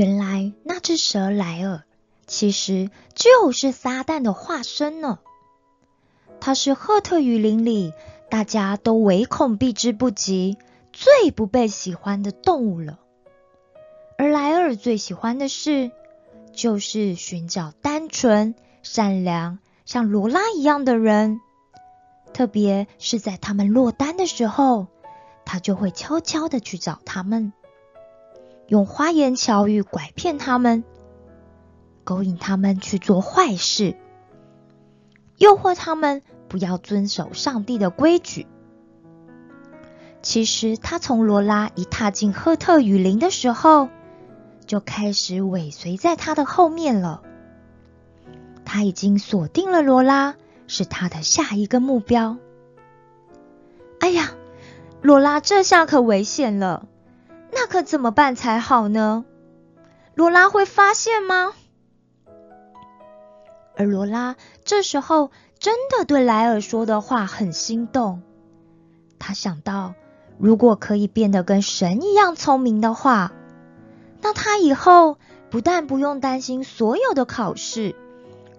原来那只蛇莱尔其实就是撒旦的化身呢。它是赫特雨林里大家都唯恐避之不及、最不被喜欢的动物了。而莱尔最喜欢的事，就是寻找单纯、善良、像罗拉一样的人。特别是在他们落单的时候，他就会悄悄的去找他们。用花言巧语拐骗他们，勾引他们去做坏事，诱惑他们不要遵守上帝的规矩。其实，他从罗拉一踏进赫特雨林的时候，就开始尾随在他的后面了。他已经锁定了罗拉，是他的下一个目标。哎呀，罗拉这下可危险了。那可怎么办才好呢？罗拉会发现吗？而罗拉这时候真的对莱尔说的话很心动。他想到，如果可以变得跟神一样聪明的话，那他以后不但不用担心所有的考试，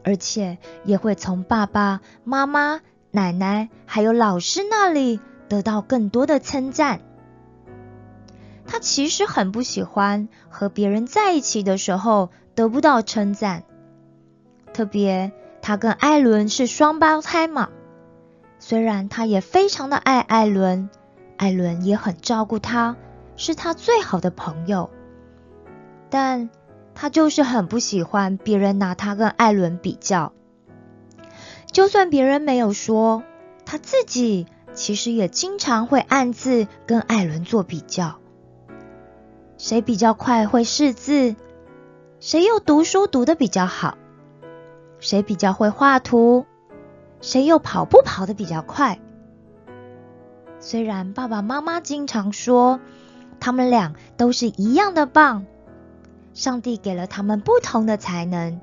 而且也会从爸爸妈妈、奶奶还有老师那里得到更多的称赞。他其实很不喜欢和别人在一起的时候得不到称赞，特别他跟艾伦是双胞胎嘛。虽然他也非常的爱艾伦，艾伦也很照顾他，是他最好的朋友，但他就是很不喜欢别人拿他跟艾伦比较。就算别人没有说，他自己其实也经常会暗自跟艾伦做比较。谁比较快会识字？谁又读书读的比较好？谁比较会画图？谁又跑步跑的比较快？虽然爸爸妈妈经常说他们俩都是一样的棒，上帝给了他们不同的才能，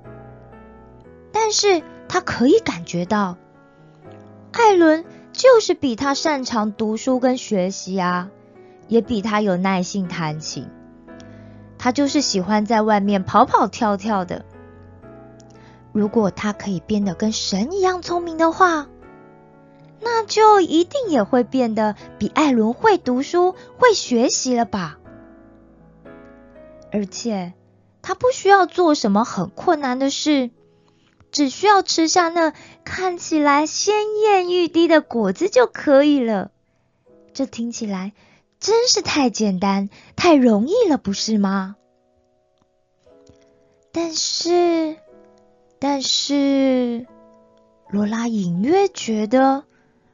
但是他可以感觉到，艾伦就是比他擅长读书跟学习啊，也比他有耐性弹琴。他就是喜欢在外面跑跑跳跳的。如果他可以变得跟神一样聪明的话，那就一定也会变得比艾伦会读书、会学习了吧？而且他不需要做什么很困难的事，只需要吃下那看起来鲜艳欲滴的果子就可以了。这听起来……真是太简单、太容易了，不是吗？但是，但是，罗拉隐约觉得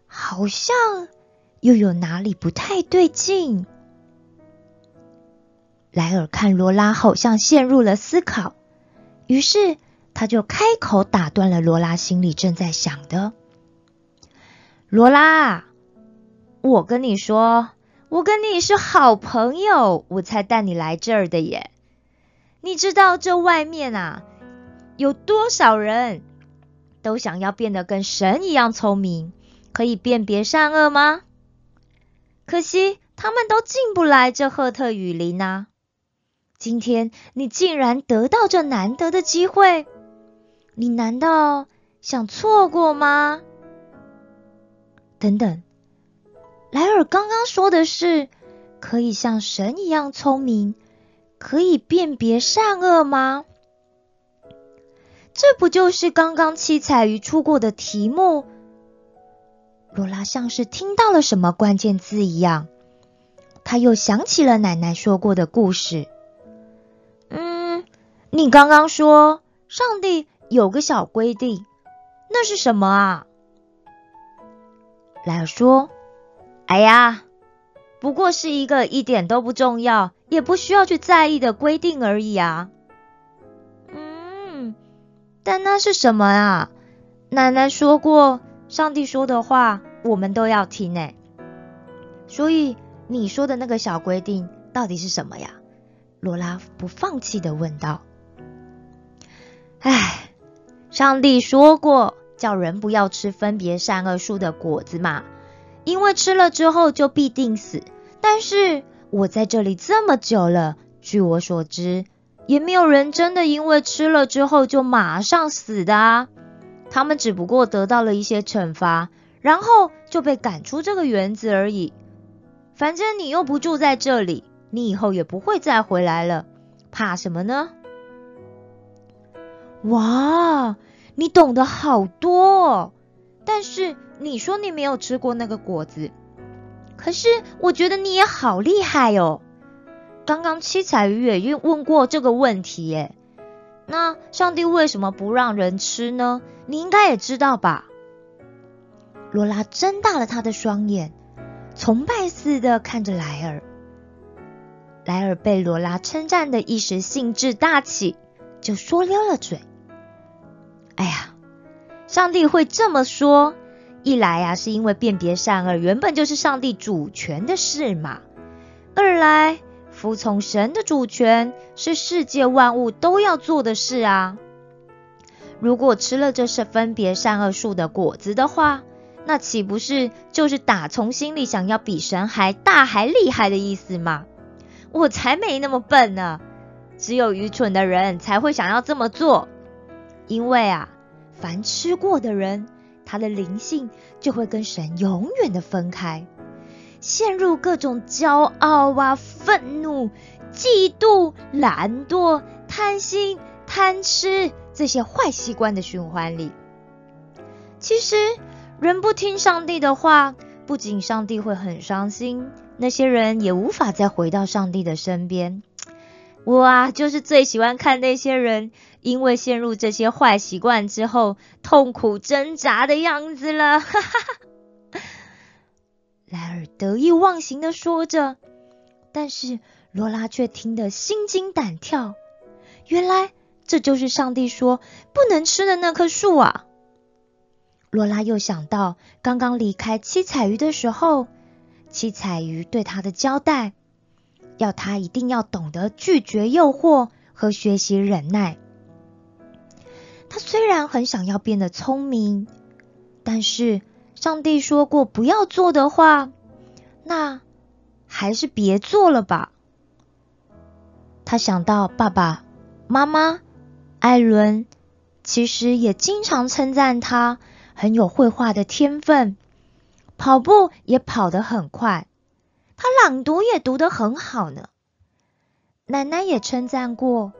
好像又有哪里不太对劲。莱尔看罗拉好像陷入了思考，于是他就开口打断了罗拉心里正在想的：“罗拉，我跟你说。”我跟你是好朋友，我才带你来这儿的耶。你知道这外面啊，有多少人都想要变得跟神一样聪明，可以辨别善恶吗？可惜他们都进不来这赫特雨林啊。今天你竟然得到这难得的机会，你难道想错过吗？等等。莱尔刚刚说的是可以像神一样聪明，可以辨别善恶吗？这不就是刚刚七彩鱼出过的题目？罗拉像是听到了什么关键字一样，他又想起了奶奶说过的故事。嗯，你刚刚说上帝有个小规定，那是什么啊？莱尔说。哎呀，不过是一个一点都不重要，也不需要去在意的规定而已啊。嗯，但那是什么啊？奶奶说过，上帝说的话我们都要听诶。所以你说的那个小规定到底是什么呀？罗拉不放弃的问道。唉，上帝说过，叫人不要吃分别善恶树的果子嘛。因为吃了之后就必定死，但是我在这里这么久了，据我所知，也没有人真的因为吃了之后就马上死的啊。他们只不过得到了一些惩罚，然后就被赶出这个园子而已。反正你又不住在这里，你以后也不会再回来了，怕什么呢？哇，你懂得好多。但是你说你没有吃过那个果子，可是我觉得你也好厉害哦。刚刚七彩鱼也问过这个问题耶。那上帝为什么不让人吃呢？你应该也知道吧？罗拉睁大了他的双眼，崇拜似的看着莱尔。莱尔被罗拉称赞的一时兴致大起，就说溜了嘴。哎呀，上帝会这么说，一来呀是因为辨别善恶原本就是上帝主权的事嘛；二来。服从神的主权是世界万物都要做的事啊！如果吃了这是分别善恶树的果子的话，那岂不是就是打从心里想要比神还大还厉害的意思吗？我才没那么笨呢！只有愚蠢的人才会想要这么做，因为啊，凡吃过的人，他的灵性就会跟神永远的分开。陷入各种骄傲啊、愤怒、嫉妒、懒惰、贪心、贪吃这些坏习惯的循环里。其实，人不听上帝的话，不仅上帝会很伤心，那些人也无法再回到上帝的身边。我啊，就是最喜欢看那些人因为陷入这些坏习惯之后痛苦挣扎的样子了。哈哈。莱尔得意忘形的说着，但是罗拉却听得心惊胆跳。原来这就是上帝说不能吃的那棵树啊！罗拉又想到刚刚离开七彩鱼的时候，七彩鱼对他的交代，要他一定要懂得拒绝诱惑和学习忍耐。他虽然很想要变得聪明，但是。上帝说过不要做的话，那还是别做了吧。他想到爸爸妈妈艾伦，其实也经常称赞他很有绘画的天分，跑步也跑得很快，他朗读也读得很好呢。奶奶也称赞过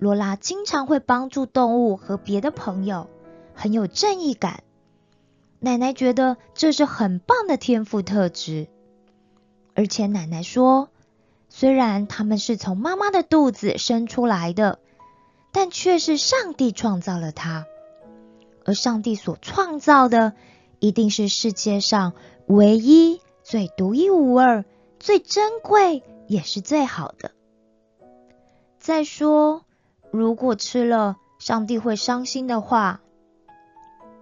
罗拉，经常会帮助动物和别的朋友，很有正义感。奶奶觉得这是很棒的天赋特质，而且奶奶说，虽然他们是从妈妈的肚子生出来的，但却是上帝创造了他，而上帝所创造的一定是世界上唯一、最独一无二、最珍贵，也是最好的。再说，如果吃了上帝会伤心的话，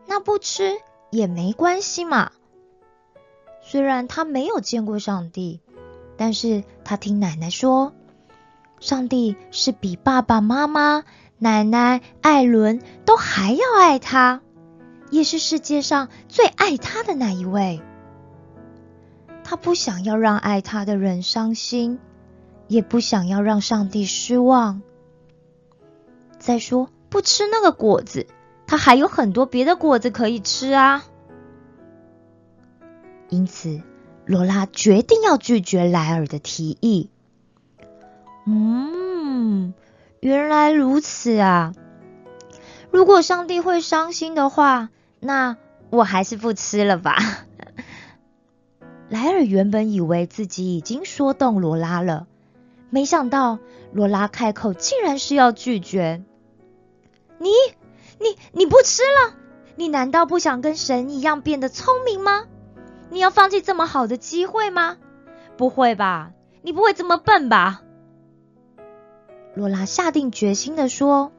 那不吃。也没关系嘛。虽然他没有见过上帝，但是他听奶奶说，上帝是比爸爸妈妈、奶奶、艾伦都还要爱他，也是世界上最爱他的那一位。他不想要让爱他的人伤心，也不想要让上帝失望。再说，不吃那个果子。他还有很多别的果子可以吃啊，因此罗拉决定要拒绝莱尔的提议。嗯，原来如此啊！如果上帝会伤心的话，那我还是不吃了吧。莱尔原本以为自己已经说动罗拉了，没想到罗拉开口竟然是要拒绝你。你你不吃了？你难道不想跟神一样变得聪明吗？你要放弃这么好的机会吗？不会吧，你不会这么笨吧？罗拉下定决心的说：“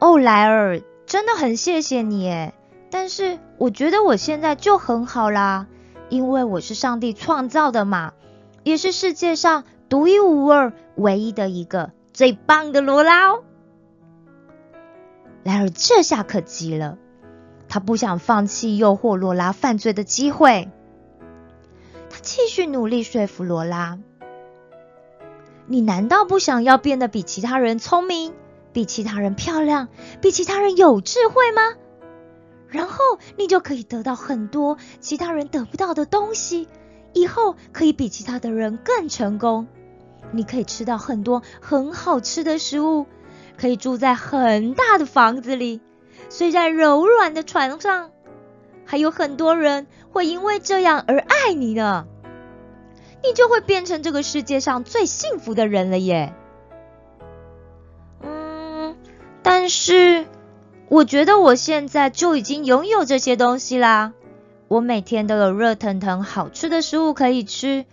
哦，莱尔，真的很谢谢你诶，但是我觉得我现在就很好啦，因为我是上帝创造的嘛，也是世界上独一无二、唯一的一个最棒的罗拉哦。”莱尔这下可急了，他不想放弃诱惑罗拉犯罪的机会。他继续努力说服罗拉：“你难道不想要变得比其他人聪明，比其他人漂亮，比其他人有智慧吗？然后你就可以得到很多其他人得不到的东西，以后可以比其他的人更成功。你可以吃到很多很好吃的食物，可以住在很大的房子里，睡在柔软的床上，还有很多人会因为这样而爱你呢。你就会变成这个世界上最幸福的人了耶。嗯，但是我觉得我现在就已经拥有这些东西啦。我每天都有热腾腾好吃的食物可以吃，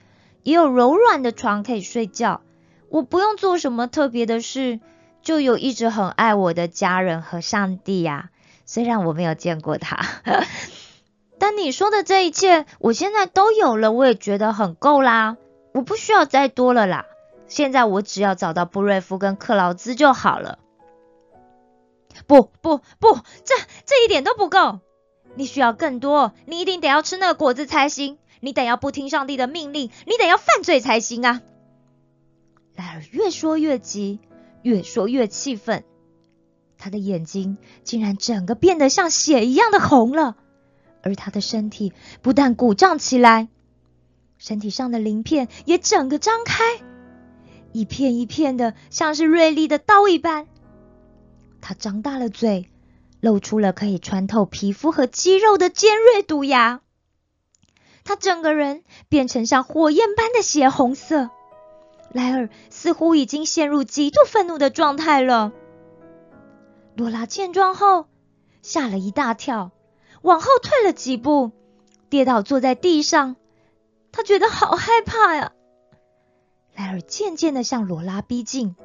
也有柔软的床可以睡觉。我不用做什么特别的事，就有一直很爱我的家人和上帝呀。虽然我没有见过他。但你说的这一切，我现在都有了，我也觉得很够啦，我不需要再多了啦。现在我只要找到布瑞夫跟克劳兹就好了。不不不，这这一点都不够，你需要更多，你一定得要吃那个果子才行，你得要不听上帝的命令，你得要犯罪才行啊！莱尔越说越急，越说越气愤，他的眼睛竟然整个变得像血一样的红了。而他的身体不但鼓胀起来，身体上的鳞片也整个张开，一片一片的，像是锐利的刀一般。他张大了嘴，露出了可以穿透皮肤和肌肉的尖锐毒牙。他整个人变成像火焰般的血红色。莱尔似乎已经陷入极度愤怒的状态了。罗拉见状后，吓了一大跳。往后退了几步，跌倒坐在地上。他觉得好害怕呀。莱尔渐渐的向罗拉逼近。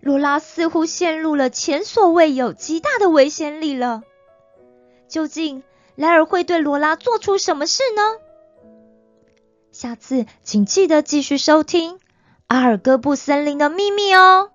罗拉似乎陷入了前所未有极大的危险里了。究竟莱尔会对罗拉做出什么事呢？下次请记得继续收听《阿尔戈布森林的秘密》哦。